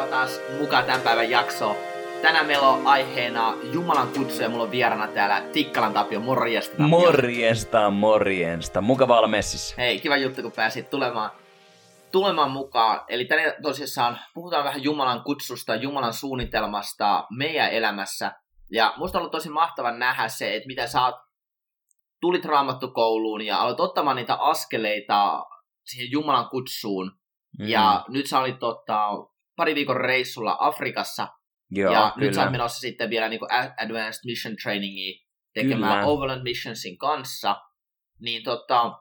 Tervetuloa taas mukaan tämän päivän jaksoon. Tänään meillä on aiheena Jumalan kutsu ja mulla on vieraana täällä Tikkalan Tapio. Morjesta Tapio. Morjesta, morjesta. Mukava olla messissä. Hei, kiva juttu kun pääsit tulemaan, tulemaan mukaan. Eli tänään tosissaan puhutaan vähän Jumalan kutsusta, Jumalan suunnitelmasta meidän elämässä. Ja musta on ollut tosi mahtava nähdä se, että miten sä oot, tulit raamattukouluun ja aloit ottamaan niitä askeleita siihen Jumalan kutsuun. Mm. Ja nyt sä olit tota, pari viikon reissulla Afrikassa. Joo, ja kyllä. nyt sä oot menossa sitten vielä niin Advanced Mission Trainingia tekemään Kyllä. Overland Missionsin kanssa. Niin tota,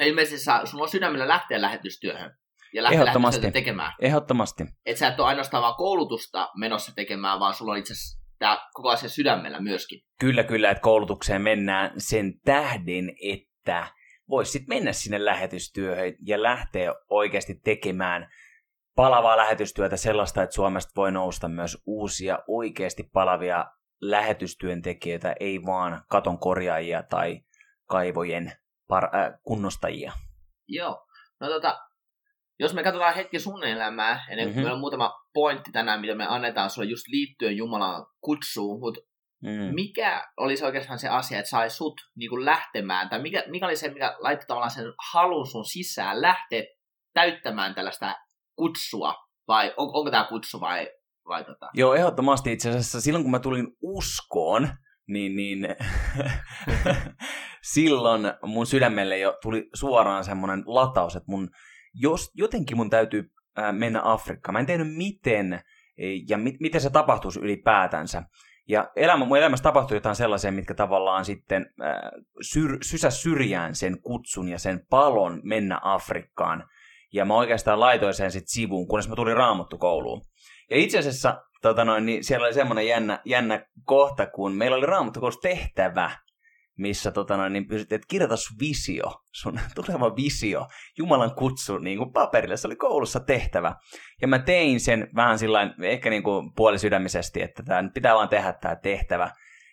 ilmeisesti sä, sun on sydämellä lähteä lähetystyöhön. Ja lähteä Ehdottomasti. tekemään. Ehdottomasti. Että sä et ole ainoastaan vaan koulutusta menossa tekemään, vaan sulla on itse asiassa tää koko asia sydämellä myöskin. Kyllä, kyllä, että koulutukseen mennään sen tähden, että voisi sitten mennä sinne lähetystyöhön ja lähteä oikeasti tekemään palavaa lähetystyötä sellaista, että Suomesta voi nousta myös uusia oikeasti palavia lähetystyöntekijöitä, ei vaan katon korjaajia tai kaivojen par- äh, kunnostajia. Joo. No tota, jos me katsotaan hetki sun elämää, ennen kuin Mhm. meillä on muutama pointti tänään, mitä me annetaan sulle just liittyen Jumalan kutsuun, mutta Mm. mikä olisi oikeastaan se asia, että sai sut niin kuin lähtemään, tai mikä, mikä oli se, mikä laittoi tavallaan sen halun sun sisään lähteä täyttämään tällaista kutsua, vai on, onko tämä kutsu vai, vai tota? Joo, ehdottomasti itse asiassa silloin kun mä tulin uskoon, niin, niin silloin mun sydämelle jo tuli suoraan semmoinen lataus, että mun, jos, jotenkin mun täytyy mennä Afrikkaan. Mä en tiennyt miten ja mit, miten se tapahtuisi ylipäätänsä. Ja elämä, mun elämässä tapahtui jotain sellaisia, mitkä tavallaan sitten ää, syr, sysäs syrjään sen kutsun ja sen palon mennä Afrikkaan. Ja mä oikeastaan laitoin sen sitten sivuun, kunnes mä tulin raamattukouluun. Ja itse asiassa tota noin, niin siellä oli semmoinen jännä, jännä kohta, kun meillä oli raamattukoulussa tehtävä, missä tota noin, niin pysyttiin, että kirjoita sun visio, sun tuleva visio, Jumalan kutsu niin kuin paperille. Se oli koulussa tehtävä. Ja mä tein sen vähän sillä ehkä niin kuin puolisydämisesti, että tämä pitää vaan tehdä tämä tehtävä.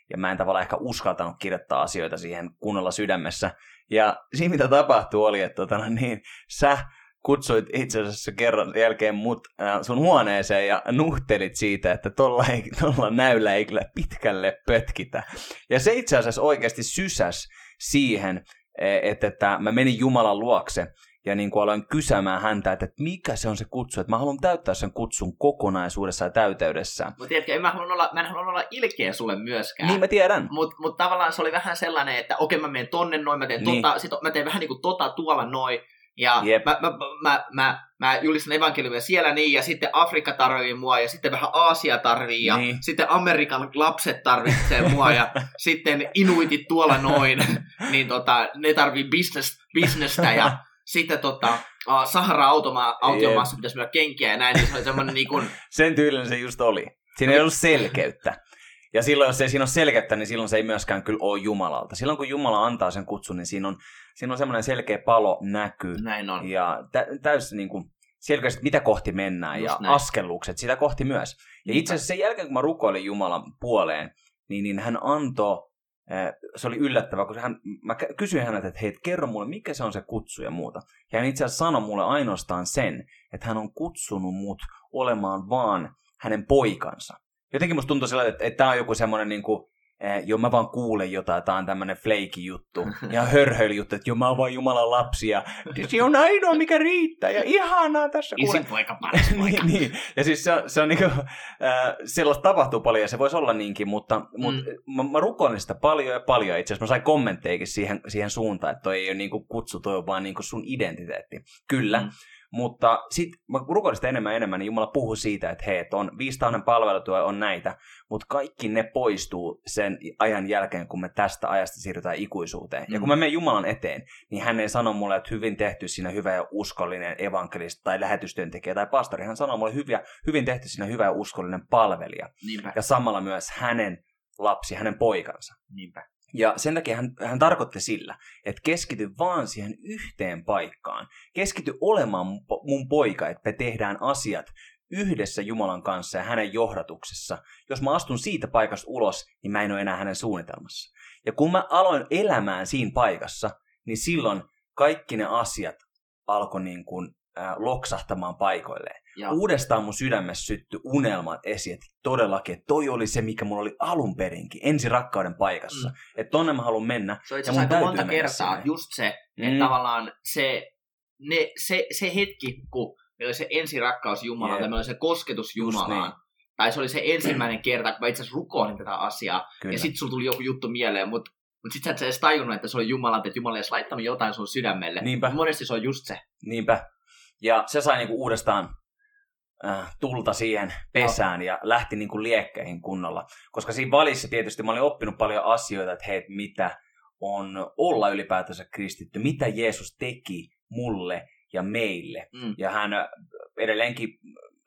Ja mä en tavallaan ehkä uskaltanut kirjoittaa asioita siihen kunnolla sydämessä. Ja siinä mitä tapahtui oli, että tota, niin, sä kutsuit itse asiassa kerran jälkeen mut äh, sun huoneeseen ja nuhtelit siitä, että tolla, ei, tolla näyllä ei kyllä pitkälle pötkitä. Ja se itse asiassa oikeasti sysäs siihen, eh, että, että mä menin Jumalan luokse ja niin kuin aloin kysämään häntä, että mikä se on se kutsu, että mä haluan täyttää sen kutsun kokonaisuudessa ja täyteydessä. Mutta tiedätkö, en mä halunnut olla, mä en halunnut olla ilkeä sulle myöskään. Niin mä tiedän. Mutta mut tavallaan se oli vähän sellainen, että okei mä menen tonne noin, mä teen, Niin. tota, sit mä teen vähän niinku tota tuolla noin. Ja Jep. mä, mä, mä, mä, mä julistan evankeliumia siellä niin, ja sitten Afrikka tarvii mua, ja sitten vähän Aasia tarvii, ja Niin. sitten Amerikan lapset tarvitsee mua, ja sitten inuitit tuolla noin, niin tota, ne tarvii business, businessta, ja sitten tota, uh, Sahara-autiomaassa pitäisi mennä kenkiä ja näin, niin se oli semmoinen niin kuin, Sen tyylinen se just oli. Siinä ei ollut selkeyttä. Ja silloin, jos ei siinä ole selkeyttä, niin silloin se ei myöskään kyllä ole Jumalalta. Silloin, kun Jumala antaa sen kutsun, niin siinä on, siinä on semmoinen selkeä palo näkyy. näin on. Ja tä, täysin niin kuin, selkeästi, mitä kohti mennään Just ja näin. askellukset sitä kohti myös. Ja itse asiassa sen jälkeen, kun mä rukoilin Jumalan puoleen, niin, niin hän antoi, eh, se oli yllättävää, kun hän, mä kysyin häneltä, että hei, kerro mulle, mikä se on se kutsu ja muuta. Ja hän itse asiassa sanoi mulle ainoastaan sen, että hän on kutsunut mut olemaan vaan hänen poikansa. Jotenkin musta tuntuu sellainen, että, että tämä on joku semmoinen niin kuin, eh, jo mä vaan kuulen jotain, tämä on tämmöinen fleiki juttu ja hörhöily juttu, että jo mä oon vaan Jumalan lapsi ja se on ainoa mikä riittää ja ihanaa tässä kuule. Isin poika, paras poika. niin, niin. Ja siis se on, se on niinku, äh, sellaista tapahtuu paljon ja se voisi olla niinkin, mutta, mm. mutta mä, mä rukoilin sitä paljon ja paljon. Itse asiassa mä sain kommentteikin siihen, siihen suuntaan, että toi ei ole niinku kutsu, toi on vaan niinku sun identiteetti. Kyllä, Mm. Mm. mutta sitten mä rukoilin sitä enemmän ja enemmän, niin Jumala puhui siitä, että hei, että on viistainen palvelutyö, on näitä, mutta kaikki ne poistuu sen ajan jälkeen, kun me tästä ajasta siirrytään ikuisuuteen. Ja Mm. kun mä menen Jumalan eteen, niin hän ei sano mulle, että hyvin tehty siinä hyvä ja uskollinen evankelista tai lähetystyöntekijä tai pastori. Hän sanoo mulle hyviä, hyvin tehty siinä hyvä ja uskollinen palvelija. Niinpä, Ja samalla myös hänen lapsi, hänen poikansa. niinpä. Ja sen takia hän, hän tarkoitti sillä, että keskity vaan siihen yhteen paikkaan. Keskity olemaan mun, po- mun poika, että me tehdään asiat yhdessä Jumalan kanssa ja hänen johdatuksessa. Jos mä astun siitä paikasta ulos, niin mä en ole enää hänen suunnitelmassa. Ja kun mä aloin elämään siinä paikassa, niin silloin kaikki ne asiat alkoi niin kuin äh, loksahtamaan paikoilleen. Ja, Uudestaan mun sydämessä syttyi unelmat esiin, että todellakin, että toi oli se, mikä mulla oli alun perinkin, ensi rakkauden paikassa. Mm. Että tonne mä haluan mennä. se on itse ja asiassa aika monta kertaa sinne. just se, Mm. että tavallaan se, ne, se, se hetki, kun meillä oli se ensirakkaus Jumalaan, Jep. tai meillä oli se kosketus Jumalaan, niin. tai se oli se ensimmäinen kerta, kun mä itse asiassa rukoilin tätä asiaa, Kyllä. ja sitten sulla tuli joku juttu mieleen, mutta mut sit sä et sä edes tajunnut, että se oli Jumala, että Jumala ei laittanut jotain sun sydämelle. Niinpä. Monesti se on just se. Niinpä. Ja se sai niinku uudestaan äh, tulta siihen pesään ja lähti niinku liekkeihin kunnolla. Koska siinä valissa tietysti mä olin oppinut paljon asioita, että hei, mitä on olla ylipäätänsä kristitty, mitä Jeesus teki mulle ja meille. Mm. Ja hän äh, edelleenkin,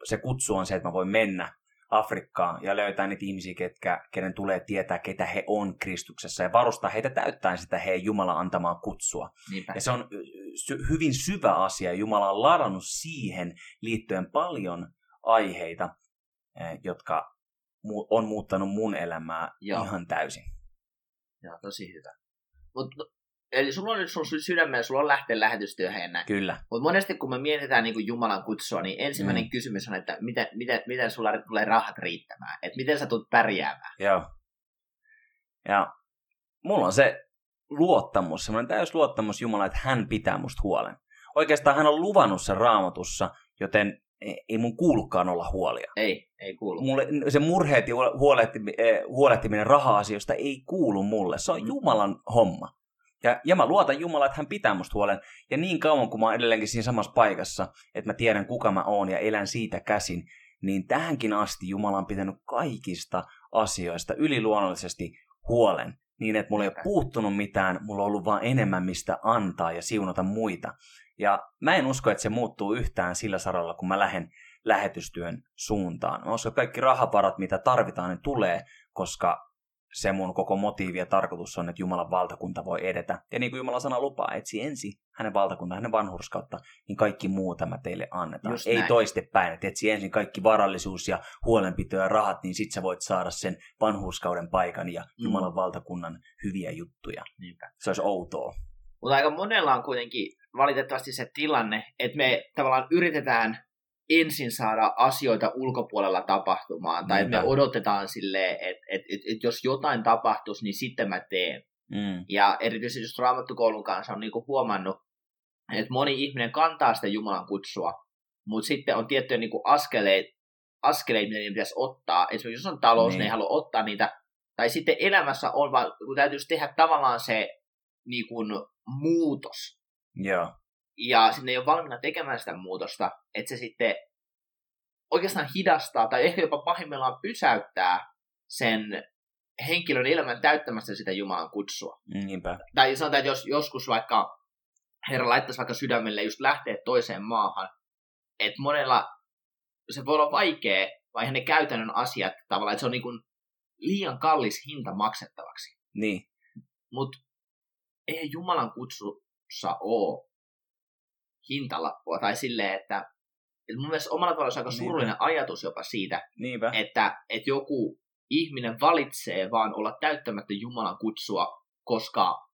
se kutsu on se, että mä voin mennä Afrikkaan ja löytää niitä ihmisiä, ketkä, kenen tulee tietää, ketä he on Kristuksessa ja varustaa heitä täyttäen sitä heidän Jumalan antamaa kutsua. Niinpä. Ja se on hyvin syvä asia. Jumala on ladannut siihen liittyen paljon aiheita, eh, jotka on muuttanut mun elämää Joo. ihan täysin. Joo, tosi hyvä. Mut, no, eli sulla on nyt sun sydämellä, sulla on lähteä lähetystyöhön ja näin. Kyllä. Mutta monesti kun me mietitään niin kuin Jumalan kutsua, niin ensimmäinen Mm. mm. kysymys on, että miten, miten, miten sulla tulee rahat riittämään? Että miten sä tulet pärjäämään? Joo. Ja mulla on se luottamus, semmoinen täys luottamus Jumala, että hän pitää musta huolen. Oikeastaan hän on luvannut sen raamatussa, joten ei ei mun kuulukaan olla huolia. Ei, ei kuulu. mulle, se murheet ja huolehtiminen, huolehtiminen raha-asioista ei kuulu mulle. Se on Mm. Jumalan homma. Ja, ja mä luotan Jumalaan, että hän pitää musta huolen. Ja niin kauan kuin mä oon edelleenkin siinä samassa paikassa, että mä tiedän kuka mä oon ja elän siitä käsin, niin tähänkin asti Jumala on pitänyt kaikista asioista yliluonnollisesti huolen. Niin, että mulla ei ole puuttunut mitään, mulla on ollut vaan enemmän mistä antaa ja siunata muita. Ja mä en usko, että se muuttuu yhtään sillä saralla, kun mä lähden lähetystyön suuntaan. Mä uskon, että kaikki rahavarat, mitä tarvitaan, ne tulee, koska se mun koko motiivi ja tarkoitus on, että Jumalan valtakunta voi edetä. Ja niin kuin Jumalan sana lupaa, etsi ensin hänen valtakunta, hänen vanhurskautta, niin kaikki muu tämä teille annetaan. Just Ei toistepäin, että etsi ensin kaikki varallisuus ja huolenpito ja rahat, niin sit sä voit saada sen vanhurskauden paikan ja Mm. Jumalan valtakunnan hyviä juttuja. Niinpä. Se olisi outoa. Mutta aika monella on kuitenkin valitettavasti se tilanne, että me tavallaan yritetään ensin saada asioita ulkopuolella tapahtumaan, tai että me Niinpä. odotetaan silleen, että et, et, et jos jotain tapahtuisi, niin sitten mä teen. Mm. Ja erityisesti just Raamattukoulun kanssa on niinku huomannut, että moni ihminen kantaa sitä Jumalan kutsua, mutta sitten on tiettyjä niinku askeleita, askeleita, mitä niiden pitäisi ottaa. Esimerkiksi jos on talous, Niin. niin. ne ei halua ottaa niitä. Tai sitten elämässä on vaan, kun täytyisi tehdä tavallaan se niin kuin, muutos. Joo. Ja sitten ne ei ole valmiina tekemään sitä muutosta, että se sitten oikeastaan hidastaa tai ehkä jopa pahimmillaan pysäyttää sen henkilön elämän täyttämästä sitä Jumalan kutsua Niinpä. tai sanotaan, että jos joskus vaikka Herra laittaisi vaikka sydämelle just lähteä toiseen maahan, että monella se voi olla vaikea, vai ne käytännön asiat tavallaan, että se on niin kuin liian kallis hinta maksettavaksi. Niin. Mutta eihän Jumalan kutsussa ole hintalappua, tai silleen, että mun mielestä omalla tavalla se on aika Niinpä. surullinen ajatus jopa siitä, Niinpä. että, että joku ihminen valitsee vaan olla täyttämättä Jumalan kutsua, koska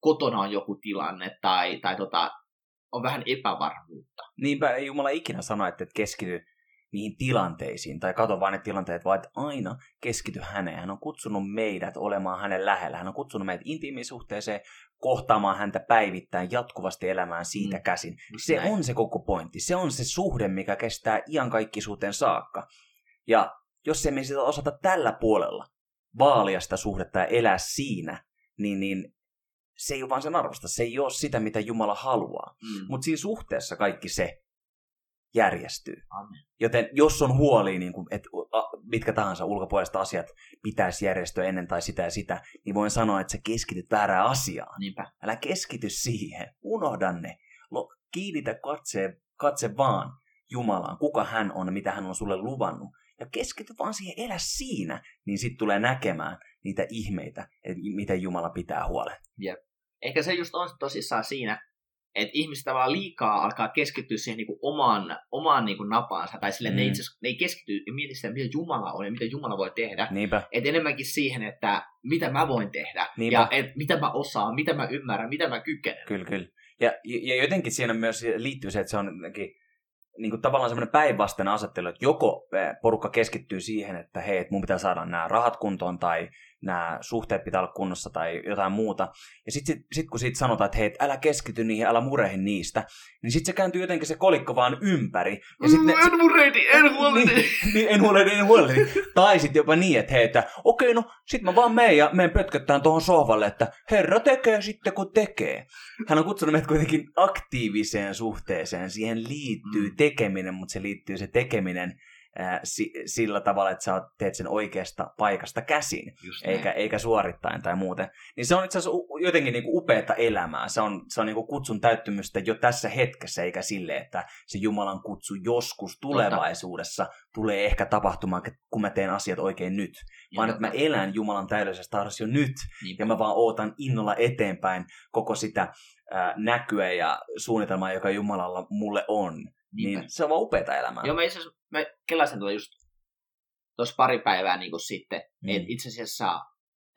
kotona on joku tilanne tai, tai tota, on vähän epävarmuutta. Niinpä ei Jumala ikinä sano, että et keskity niihin tilanteisiin, tai kato vain ne tilanteet, vaan että aina keskity häneen. Hän on kutsunut meidät olemaan hänen lähellä. Hän on kutsunut meidät intiimisuhteeseen, kohtaamaan häntä päivittäin, jatkuvasti elämään siitä Mm. käsin. Se näin. on se koko pointti. Se on se suhde, mikä kestää iankaikkisuuteen saakka. Ja jos emme sitä osata tällä puolella vaalia sitä suhdetta ja elää siinä, niin, niin se ei ole vaan sen arvosta. Se ei ole sitä, mitä Jumala haluaa. Mm. Mutta siinä suhteessa kaikki se järjestyy. Amen. Joten jos on huoli, niin kuin, että mitkä tahansa ulkopuoliset asiat pitäisi järjestyä ennen tai sitä ja sitä, niin voin sanoa, että sä keskityt väärään asiaan. Niinpä. Älä keskity siihen. Unohda ne. Kiinnitä katse, katse vaan Jumalaan, kuka hän on, mitä hän on sulle luvannut. Ja keskity vaan siihen, elä siinä, niin sitten tulee näkemään niitä ihmeitä, että miten Jumala pitää huolen. Ehkä se just on tosissaan siinä, että ihmiset tavallaan liikaa alkaa keskittyä siihen niinku omaan, omaan niinku napaansa, tai silleen, mm. ne, itse, ne ei keskity ja mieti sitä, mitä Jumala on ja mitä Jumala voi tehdä. Niinpä, Et enemmänkin siihen, että mitä mä voin tehdä, Niinpä. ja et mitä mä osaan, mitä mä ymmärrän, mitä mä kykenen. kyllä, kyllä. Ja, ja jotenkin siinä myös liittyy se, että se on jotenkin niin kuin tavallaan semmoinen päinvastainen asettelu, että joko porukka keskittyy siihen, että hei, että mun pitää saada nämä rahat kuntoon tai nämä suhteet pitää olla kunnossa tai jotain muuta. Ja sitten sit, sit, kun siitä sanotaan, että hei, et älä keskity niihin, älä murehi niistä, niin sitten se kääntyy jotenkin se kolikko vaan ympäri. Ja sit ne, en murehdi, en huolehdi. Niin, niin, en huolehdi, en huolehdi. tai sitten jopa niin, että hei, että okei, no sit mä vaan menen ja menen pötköttään tuohon sohvalle, että herra tekee sitten kun tekee. Hän on kutsunut meitä kuitenkin aktiiviseen suhteeseen. Siihen liittyy mm. tekeminen, mutta se liittyy se tekeminen sillä tavalla, että sä teet sen oikeasta paikasta käsin, eikä, eikä suorittaen tai muuten. Niin se on itse asiassa jotenkin niinku upeata elämää. Se on, se on niinku kutsun täyttymystä jo tässä hetkessä, eikä sille, että se Jumalan kutsu joskus tulevaisuudessa Totta. tulee ehkä tapahtumaan, kun mä teen asiat oikein nyt. Vaan että mä elän Jumalan täydellisessä tahdossa jo nyt, niin. ja mä vaan ootan innolla eteenpäin koko sitä äh, näkyä ja suunnitelmaa, joka Jumalalla mulle on. Niin se on vaan upeata elämää. Joo, mä itse asiassa mä kelasin tuota just tuossa pari päivää niin kuin sitten, mm. että itse asiassa,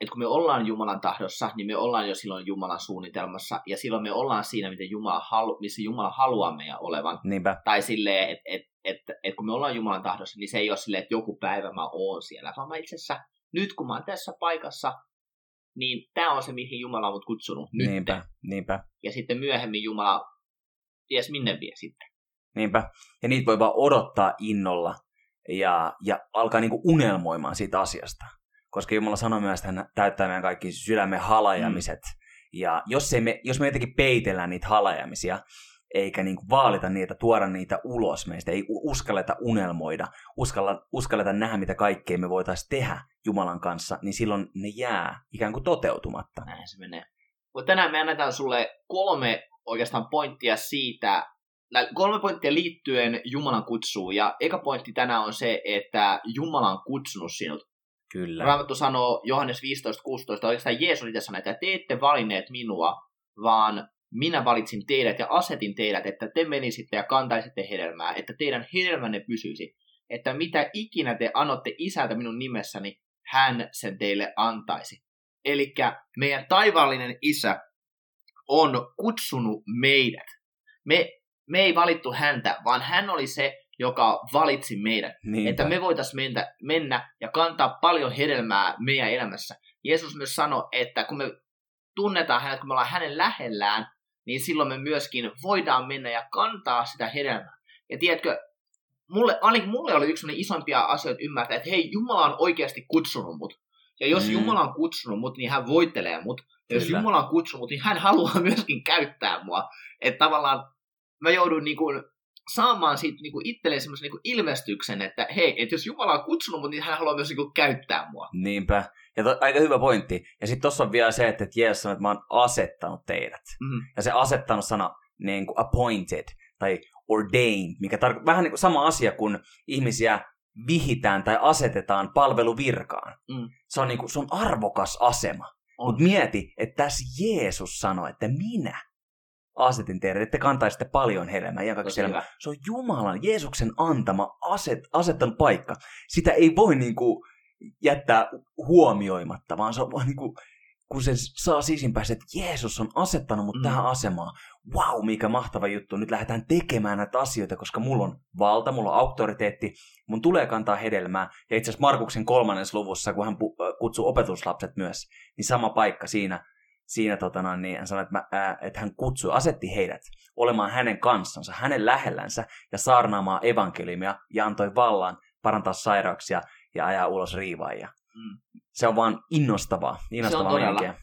että kun me ollaan Jumalan tahdossa, niin me ollaan jo silloin Jumalan suunnitelmassa, ja silloin me ollaan siinä, miten Jumala halu, missä Jumala haluaa meidän olevan. Niinpä. Tai silleen, että et, et, et, et kun me ollaan Jumalan tahdossa, niin se ei ole silleen, että joku päivä mä oon siellä, vaan mä itse asiassa, nyt kun mä oon tässä paikassa, niin tämä on se, mihin Jumala on mut kutsunut. Nyt. Niinpä, niinpä. Ja sitten myöhemmin Jumala ties minne vie sitten. Niinpä. Ja niitä voi vaan odottaa innolla ja, ja alkaa niinku unelmoimaan siitä asiasta. Koska Jumala sanoi myös, että hän täyttää meidän kaikki sydämen halajamiset. Mm. Ja jos, ei me, jos me jotenkin peitellään niitä halajamisia, eikä niinku vaalita niitä, tuoda niitä ulos meistä, ei uskalleta unelmoida, uskalla, uskalleta nähdä, mitä kaikkea me voitaisiin tehdä Jumalan kanssa, niin silloin ne jää ikään kuin toteutumatta. Näin se menee. Mutta tänään me annetaan sulle kolme oikeastaan pointtia siitä, kolme pointtia liittyen Jumalan kutsuun. Ja eka pointti tänään on se, että Jumala on kutsunut sinut. Kyllä. Raamattu sanoo Johannes 15.16, oikeastaan Jeesus itse sanoi, että te ette valinneet minua, vaan minä valitsin teidät ja asetin teidät, että te menisitte ja kantaisitte hedelmää, että teidän hedelmänne pysyisi, että mitä ikinä te annotte isältä minun nimessäni, hän sen teille antaisi. Eli meidän taivaallinen isä on kutsunut meidät. Me me ei valittu häntä, vaan hän oli se, joka valitsi meidät. Niinpä. Että me voitaisiin mennä, mennä ja kantaa paljon hedelmää meidän elämässä. Jeesus myös sanoi, että kun me tunnetaan hänet, kun me ollaan hänen lähellään, niin silloin me myöskin voidaan mennä ja kantaa sitä hedelmää. Ja tiedätkö, mulle, ainakin mulle oli yksi isompia asioita ymmärtää, että hei, Jumala on oikeasti kutsunut mut. Ja jos mm. Jumala on kutsunut mut, niin hän voittelee mut. Ja jos Jumala on kutsunut mut, niin hän haluaa myöskin käyttää mua. Että tavallaan mä joudun niin kuin saamaan siitä niin kuin itselleen semmoisen niin kuin ilmestyksen, että hei, että jos Jumala on kutsunut mut, niin hän haluaa myös niin kuin käyttää mua. Niinpä. Ja to, aika hyvä pointti. Ja sitten tuossa on vielä se, että Jeesus sanoo, että mä oon asettanut teidät. Mm-hmm. Ja se asettanut sana niin kuin appointed tai ordained, mikä tarkoittaa vähän niin kuin sama asia kuin ihmisiä vihitään tai asetetaan palveluvirkaan. Mm. Se, on niin kuin, se on arvokas asema. Mutta mieti, että tässä Jeesus sanoi, että minä asetin teidät, että kantaisitte paljon hedelmää. Ja Se on Jumalan, Jeesuksen antama aset, asettanut paikka. Sitä ei voi niin kuin, jättää huomioimatta, vaan se on vaan niin kuin, kun se saa sisimpään, että Jeesus on asettanut mut mm. tähän asemaan. Wow, mikä mahtava juttu. Nyt lähdetään tekemään näitä asioita, koska mulla on valta, mulla on auktoriteetti, mun tulee kantaa hedelmää. Ja itse asiassa Markuksen kolmannessa luvussa, kun hän kutsuu opetuslapset myös, niin sama paikka siinä siinä tota, niin hän sanoi, että, mä, ää, että hän kutsui, asetti heidät olemaan hänen kanssansa, hänen lähellänsä ja saarnaamaan evankeliumia ja antoi vallan parantaa sairauksia ja ajaa ulos riivaajia. Mm. Se on vaan innostavaa, innostavaa se on todella.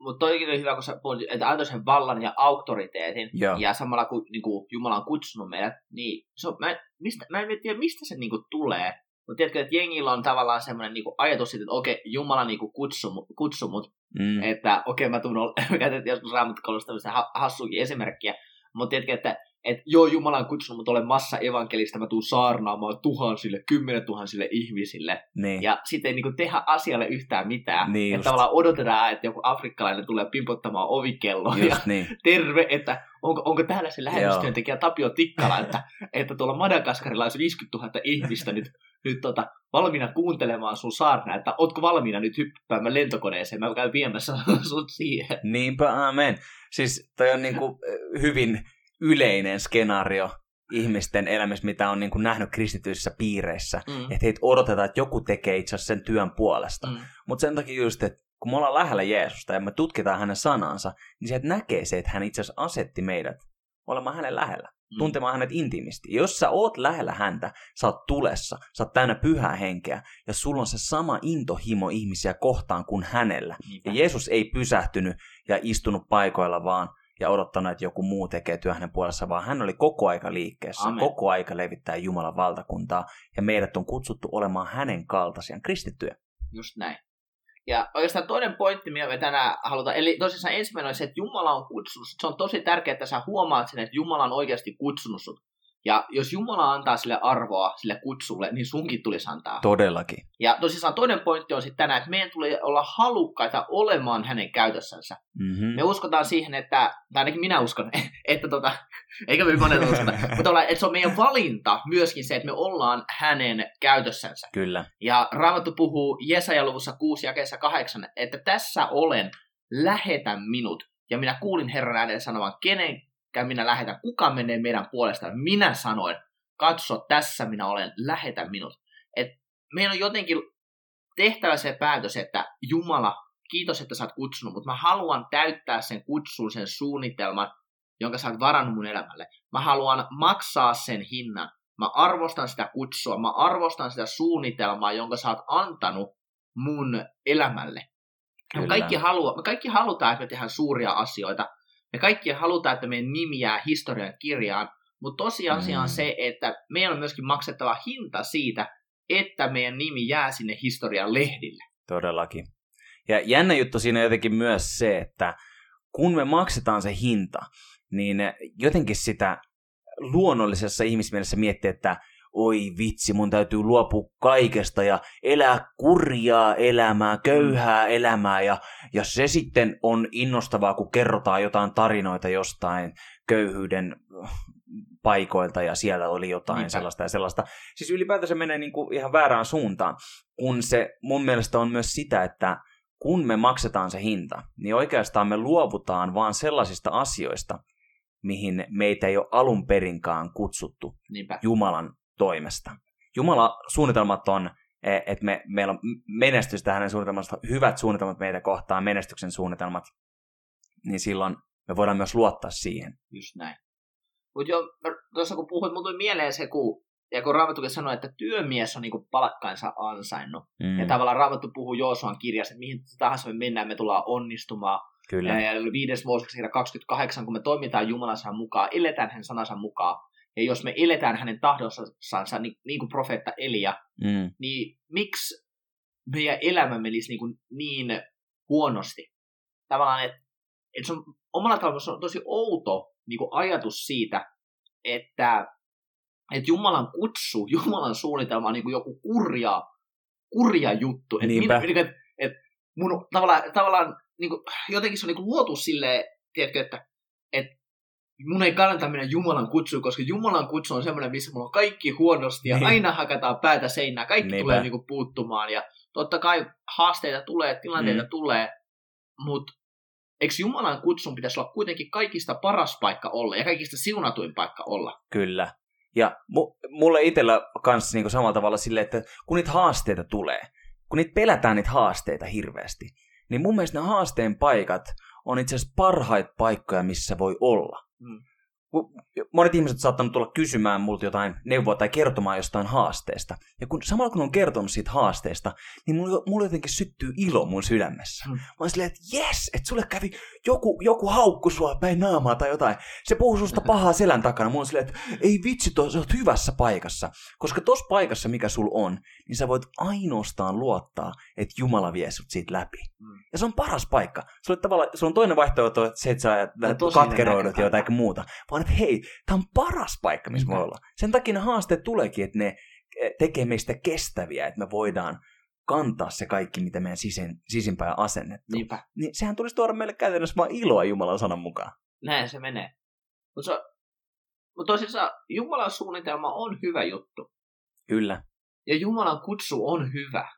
Mutta toikin oli hyvä, kun sä puhuit, että antoi sen vallan ja auktoriteetin, Joo. ja samalla kun niin kuin Jumala on kutsunut meidät, niin se on, mä, mistä, mä en tiedä, mistä se niin kuin tulee, mutta tiedätkö, että jengillä on tavallaan semmoinen niin ajatus siitä, että okei, Jumala niin kuin kutsu, kutsu mut, mm. että okei, mä tuun, me käytettiin joskus raamattokoulusta hassuukin esimerkkiä, mutta tiedätkö, että että joo, Jumala on kutsunut mut olen massa evankelista, mä tuun saarnaamaan tuhansille, kymmenen tuhansille ihmisille. Niin. Ja sitten ei niinku tehdä asialle yhtään mitään. Niin että tavallaan odotetaan, että joku afrikkalainen tulee pimpottamaan ovikelloa ja niin. terve, että onko, onko täällä se lähetystyöntekijä Tapio Tikkala, että, että tuolla Madagaskarilla olisi 50 000 ihmistä nyt, nyt tota, valmiina kuuntelemaan sun saarnaa, että ootko valmiina nyt hyppäämään lentokoneeseen, mä käyn viemässä sut siihen. Niinpä, amen. Siis toi on niinku hyvin yleinen skenaario ihmisten elämässä, mitä on niinku nähnyt kristityissä piireissä. Mm. Että heitä odotetaan, että joku tekee itse asiassa sen työn puolesta. Mm. Mutta sen takia just, että kun me ollaan lähellä Jeesusta ja me tutkitaan hänen sanansa, niin sieltä näkee se, että hän itse asiassa asetti meidät olemaan hänen lähellä, Mm. tuntemaan hänet intiimisti. Jos sä oot lähellä häntä, sä oot tulessa, sä oot täynnä pyhää henkeä, ja sulla on se sama intohimo ihmisiä kohtaan kuin hänellä. Niinpä. Ja Jeesus ei pysähtynyt ja istunut paikoilla vaan ja odottanut, että joku muu tekee työ hänen puolessa, vaan hän oli koko aika liikkeessä, Amen. koko aika levittää Jumalan valtakuntaa, ja meidät on kutsuttu olemaan hänen kaltaisiaan kristittyjä. Just näin. Ja oikeastaan toinen pointti, mitä me tänään halutaan, eli tosissaan ensimmäinen on se, että Jumala on kutsunut. Se on tosi tärkeää, että sä huomaat sen, että Jumala on oikeasti kutsunut sut. Ja jos Jumala antaa sille arvoa, sille kutsulle, niin sunkin tulisi antaa. Todellakin. Ja tosissaan toinen pointti on sitten tänään, että meidän tulee olla halukkaita olemaan hänen käytössänsä. Mm-hmm. Me uskotaan siihen, että, tai ainakin minä uskon, että tota, eikä me monet uskota, mutta ollaan, että se on meidän valinta myöskin se, että me ollaan hänen käytössänsä. Kyllä. Ja Raamattu puhuu Jesaja-luvussa 6 jakeessa 8, että tässä olen, lähetä minut. Ja minä kuulin Herran äänen sanovan, kenenkään minä lähetän, kuka menee meidän puolestaan. Minä sanoin, katso, tässä minä olen, lähetä minut. Et meidän on jotenkin tehtävä se päätös, että Jumala, kiitos, että sä oot kutsunut, mutta mä haluan täyttää sen kutsun, sen suunnitelman, jonka sä oot varannut mun elämälle. Mä haluan maksaa sen hinnan. Mä arvostan sitä kutsua, mä arvostan sitä suunnitelmaa, jonka sä oot antanut mun elämälle. Me kaikki, halua, me kaikki halutaan, että me tehdään suuria asioita. Me kaikki halutaan, että meidän nimi jää historian kirjaan. Mutta tosiasia Mm. on se, että meidän on myöskin maksettava hinta siitä, että meidän nimi jää sinne historian lehdille. Todellakin. Ja jännä juttu siinä on jotenkin myös se, että kun me maksetaan se hinta, niin jotenkin sitä luonnollisessa ihmismielessä miettii, että oi vitsi, mun täytyy luopua kaikesta ja elää kurjaa elämää, köyhää elämää ja, ja se sitten on innostavaa, kun kerrotaan jotain tarinoita jostain köyhyyden äh, paikoilta ja siellä oli jotain Niinpä. sellaista ja sellaista. Siis ylipäätään se menee niin kuin ihan väärään suuntaan, kun se mun mielestä on myös sitä, että kun me maksetaan se hinta, niin oikeastaan me luovutaan vaan sellaisista asioista, mihin meitä ei ole alun perinkaan kutsuttu Niinpä. Jumalan toimesta. Jumala suunnitelmat on, eh, että me, meillä on menestystä hänen suunnitelmasta, hyvät suunnitelmat meitä kohtaan, menestyksen suunnitelmat, niin silloin me voidaan myös luottaa siihen. Just näin. Mutta jo, tuossa kun puhuit, mulla tuli mieleen se, kun, ja kun Raamattukin sanoi, että työmies on niinku palkkaansa ansainnut. Mm, Ja tavallaan Raamattu puhuu Joosuan kirjassa, että mihin tahansa me mennään, me tullaan onnistumaan. kyllä. Ja, ja viides kirja 28, kun me toimitaan Jumalan sanan mukaan, eletään hänen sanansa mukaan. Ja jos me eletään hänen tahdossansa, niin, niin kuin profeetta Elia, Mm, niin miksi meidän elämä menisi niin, kuin niin huonosti? Tavallaan, että, että se on omalla tavalla se on tosi outo niin kuin ajatus siitä, että, että Jumalan kutsu, Jumalan suunnitelma on niin kuin joku kurja, kurja juttu. Että, Niinpä. minä, että, että mun tavallaan, tavallaan niin kuin, jotenkin se on niin kuin luotu silleen, tiedätkö, että mun ei kannata mennä Jumalan kutsuun, koska Jumalan kutsu on semmoinen, missä mulla on kaikki huonosti ja Niin. aina hakataan päätä seinään. Kaikki Niinpä. tulee niinku puuttumaan ja totta kai haasteita tulee, tilanteita Mm. tulee, mutta eikö Jumalan kutsun pitäisi olla kuitenkin kaikista paras paikka olla ja kaikista siunatuin paikka olla? kyllä. Ja mu, mulle itsellä kanssa niin samalla tavalla silleen, että kun niitä haasteita tulee, kun niitä pelätään niitä haasteita hirveästi, niin mun mielestä ne haasteen paikat on itse asiassa parhaita paikkoja, missä voi olla. Mm. Monet ihmiset on saattanut tulla kysymään multa jotain neuvoa tai kertomaan jostain haasteesta. Ja kun, samalla kun on kertonut siitä haasteesta, niin mulla, mulla jotenkin syttyy ilo mun sydämessä. Mm. Mä oon silleen, että jes, että sulle kävi joku, joku haukku sua päin naamaa tai jotain. Se puhuu susta pahaa selän takana. Mulla on silleen, että ei vitsi, to, sä oot hyvässä paikassa. Koska tos paikassa, mikä sul on, niin sä voit ainoastaan luottaa, että Jumala vie sut siitä läpi. Mm. Ja se on paras paikka. Sulla, tavallaan, sulla on toinen vaihtoehto, että se, että sä katkeroidut jotain muuta. Vaan vaan, että hei, tämä on paras paikka, missä me olla. Sen takia ne haasteet tuleekin, että ne eh, tekee meistä kestäviä, että me voidaan kantaa se kaikki, mitä meidän sisin, sisimpään asennettu. Niinpä. Niin sehän tulisi tuoda meille käytännössä vaan iloa Jumalan sanan mukaan. Näin se menee. Mutta mut tosissaan Jumalan suunnitelma on hyvä juttu. Kyllä. Ja Jumalan kutsu on hyvä.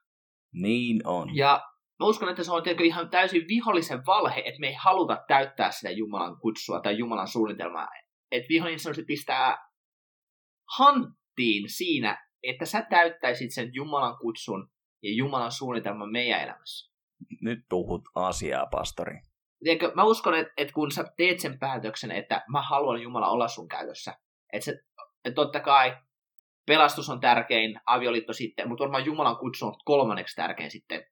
Niin on. Ja mä uskon, että se on tietenkin ihan täysin vihollisen valhe, että me ei haluta täyttää sitä Jumalan kutsua tai Jumalan suunnitelmaa. Että vihollinen se pistää hanttiin siinä, että sä täyttäisit sen Jumalan kutsun ja Jumalan suunnitelman meidän elämässä. Nyt puhut asiaa, pastori. Tiedätkö, mä uskon, että, että kun sä teet sen päätöksen, että mä haluan Jumala olla sun käytössä, että, se, että totta kai pelastus on tärkein, avioliitto sitten, mutta varmaan Jumalan kutsu on kolmanneksi tärkein sitten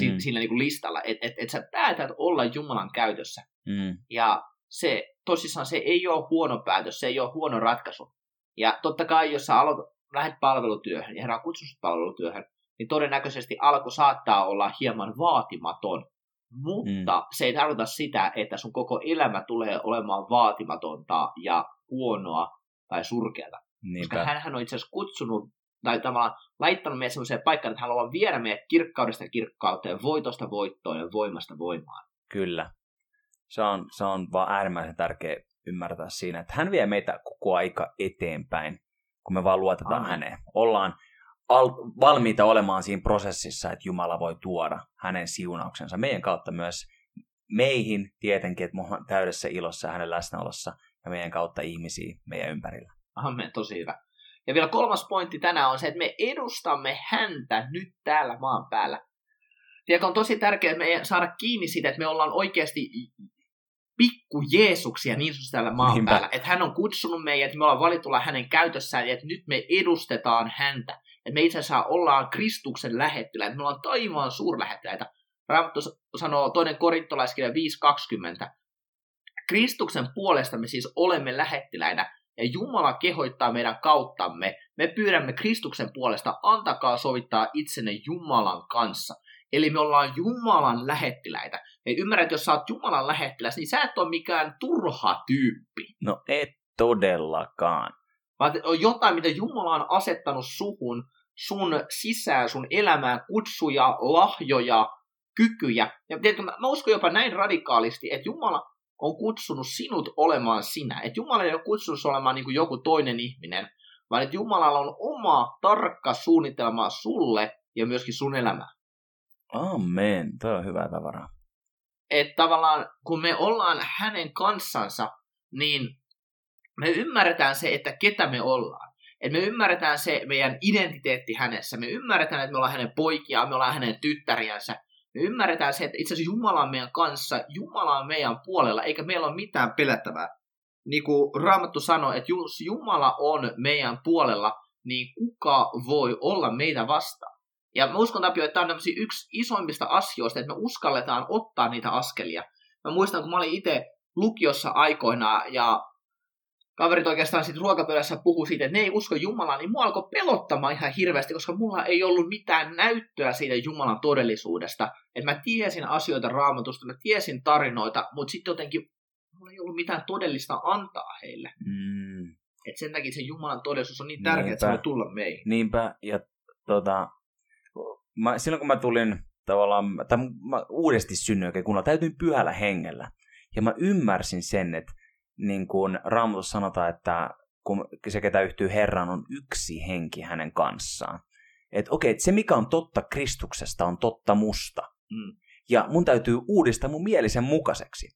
mm. siinä niin kuin listalla, että et, et sä päätät olla Jumalan käytössä. Mm. Ja se, tosissaan se ei ole huono päätös, se ei ole huono ratkaisu. Ja totta kai, jos sä aloit, lähdet palvelutyöhön ja herra kutsus palvelutyöhön, niin todennäköisesti alku saattaa olla hieman vaatimaton. Mutta mm. se ei tarkoita sitä, että sun koko elämä tulee olemaan vaatimatonta ja huonoa tai surkeata. Niinpä. Koska hän on itse asiassa kutsunut tai tavallaan laittanut meidät sellaiseen paikkaan, että hän haluaa viedä meidät kirkkaudesta kirkkauteen, voitosta voittoon ja voimasta voimaan. Kyllä. Se on, se on vaan äärimmäisen tärkeä ymmärtää siinä, että hän vie meitä koko aika eteenpäin, kun me vaan luotetaan Amen. häneen. Ollaan al- valmiita olemaan siinä prosessissa, että Jumala voi tuoda hänen siunauksensa meidän kautta myös meihin tietenkin, että me ollaan täydessä ilossa hänen läsnäolossa ja meidän kautta ihmisiä meidän ympärillä. Amen, tosi hyvä. Ja vielä kolmas pointti tänään on se, että me edustamme häntä nyt täällä maan päällä. Tiedätkö, on tosi tärkeää me saada kiinni siitä, että me ollaan oikeasti pikku Jeesuksia niin sanotusti täällä maan Niinpä. päällä. Että hän on kutsunut meidät, että me ollaan valitulla hänen käytössään ja että nyt me edustetaan häntä. Että me itse asiassa ollaan Kristuksen lähettiläitä, me ollaan taivaan suurlähettiläitä. Raamattu sanoo toinen korintolaiskirja 5.20. Kristuksen puolesta me siis olemme lähettiläitä, ja Jumala kehoittaa meidän kauttamme. Me pyydämme Kristuksen puolesta, antakaa sovittaa itsenne Jumalan kanssa. Eli me ollaan Jumalan lähettiläitä. Me ymmärrät, että jos sä oot Jumalan lähettiläs, niin sä et ole mikään turha tyyppi. No et todellakaan. Vaan on jotain, mitä Jumala on asettanut suhun, sun sisään, sun elämään, kutsuja, lahjoja, kykyjä. Ja tiedätkö, mä uskon jopa näin radikaalisti, että Jumala on kutsunut sinut olemaan sinä. Että Jumala ei ole kutsunut olemaan niin kuin joku toinen ihminen, vaan että Jumalalla on oma tarkka suunnitelma sulle ja myöskin sun elämään. Amen, tuo on hyvä tavaraa. Että tavallaan kun me ollaan hänen kanssansa, niin me ymmärretään se, että ketä me ollaan. Että me ymmärretään se meidän identiteetti hänessä. Me ymmärretään, että me ollaan hänen poikia, me ollaan hänen tyttäriänsä. Me ymmärretään se, että itse asiassa Jumala on meidän kanssa, Jumala on meidän puolella, eikä meillä ole mitään pelättävää. Niin kuin Raamattu sanoi, että jos Jumala on meidän puolella, niin kuka voi olla meitä vastaan? Ja mä uskon Tapio, että tämä on yksi isoimmista asioista, että me uskalletaan ottaa niitä askelia. Mä muistan, kun mä olin itse lukiossa aikoinaan ja kaverit oikeastaan sitten ruokapöydässä puhu siitä, että ne ei usko Jumalaa, niin mua alkoi pelottamaan ihan hirveästi, koska mulla ei ollut mitään näyttöä siitä Jumalan todellisuudesta. Että mä tiesin asioita raamatusta, mä tiesin tarinoita, mutta sitten jotenkin mulla ei ollut mitään todellista antaa heille. Mm. Et sen takia se Jumalan todellisuus on niin tärkeä, Niinpä. että se voi tulla meihin. Niinpä, ja tota, mä, silloin kun mä tulin tavallaan, tai mä uudesti synnyin kun täytyy pyhällä hengellä. Ja mä ymmärsin sen, että niin kuin Raamatus sanotaan, että kun se, ketä yhtyy Herran, on yksi henki hänen kanssaan. Että okei, että se mikä on totta Kristuksesta on totta musta. Mm. Ja mun täytyy uudistaa mun mielisen mukaiseksi.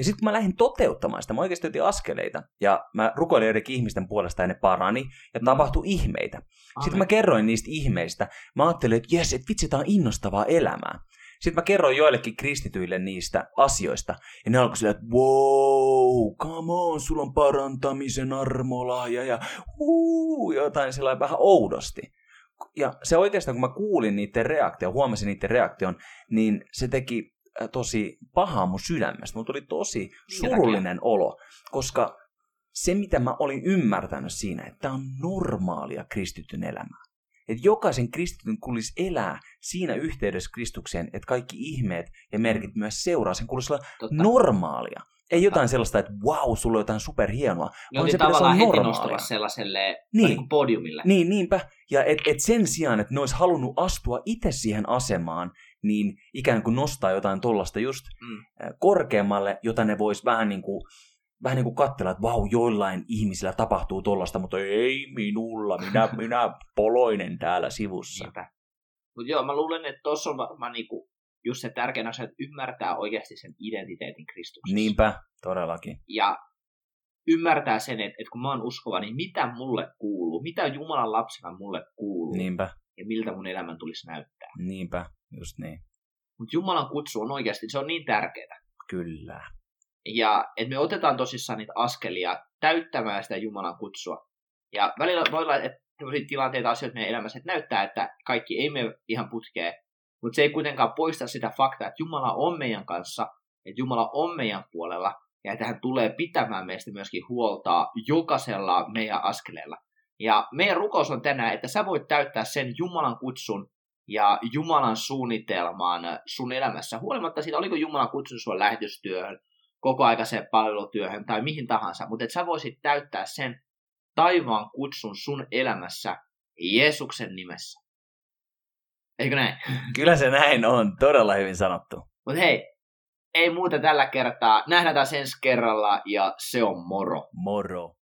Ja sitten kun mä lähdin toteuttamaan sitä, mä oikeasti otin askeleita. Ja mä rukoilin joidenkin ihmisten puolesta ja ne parani. Ja mm. tapahtui ihmeitä. Amen. Sitten mä kerroin niistä ihmeistä. Mä ajattelin, että jes, että vitsi, tää on innostavaa elämää. Sitten mä kerroin joillekin kristityille niistä asioista. Ja ne alkoi silleen, että wow, come on, sulla on parantamisen armolahja ja huu, jotain sellainen vähän oudosti. Ja se oikeastaan, kun mä kuulin niiden reaktio, huomasin niiden reaktion, niin se teki tosi pahaa mun sydämestä. Mun tuli tosi surullinen olo, koska se, mitä mä olin ymmärtänyt siinä, että tämä on normaalia kristityn elämää. Että jokaisen kristityn kuulisi elää siinä yhteydessä Kristukseen, että kaikki ihmeet ja merkit myös seuraa. Sen kuulisi olla Totta. normaalia. Ei jotain sellaista, että wow, sulla on jotain superhienoa. Vaan oltiin se tavallaan heti normaalia. sellaiselle Niin. niin. Niin podiumille. Niin, niinpä. Ja et, et sen sijaan, että ne olisi halunnut astua itse siihen asemaan, niin ikään kuin nostaa jotain tollasta just Mm. korkeammalle, jota ne vois vähän niin kuin, vähän niin kuin katsella, että vau, joillain ihmisillä tapahtuu tollasta, mutta ei minulla, minä, minä poloinen täällä sivussa. Niinpä. Mutta joo, mä luulen, että tuossa on varmaan niinku just se tärkein asia, että ymmärtää oikeasti sen identiteetin Kristuksessa. Niinpä, todellakin. Ja ymmärtää sen, että, että kun mä oon uskova, niin mitä mulle kuuluu, mitä Jumalan lapsena mulle kuuluu Niinpä, ja miltä mun elämän tulisi näyttää. niinpä, just niin. Mutta Jumalan kutsu on oikeasti, se on niin tärkeää. Kyllä. Ja että me otetaan tosissaan niitä askelia täyttämään sitä Jumalan kutsua. Ja välillä voi olla, että tämmöisiä tilanteita, asioita meidän elämässä, että näyttää, että kaikki ei mene ihan putkeen, mutta se ei kuitenkaan poista sitä faktaa, että Jumala on meidän kanssa, että Jumala on meidän puolella, ja että hän tulee pitämään meistä myöskin huoltaa jokaisella meidän askeleella. Ja meidän rukous on tänään, että sä voit täyttää sen Jumalan kutsun ja Jumalan suunnitelmaan sun elämässä, huolimatta siitä, oliko Jumalan kutsun sua lähetystyöhön, kokoaikaiseen palvelutyöhön tai mihin tahansa, mutta että sä voisit täyttää sen taivaan kutsun sun elämässä Jeesuksen nimessä. Eikö näin? Kyllä se näin on, todella hyvin sanottu. Mutta hei, ei muuta tällä kertaa. Nähdään taas ensi kerralla ja se on moro. Moro.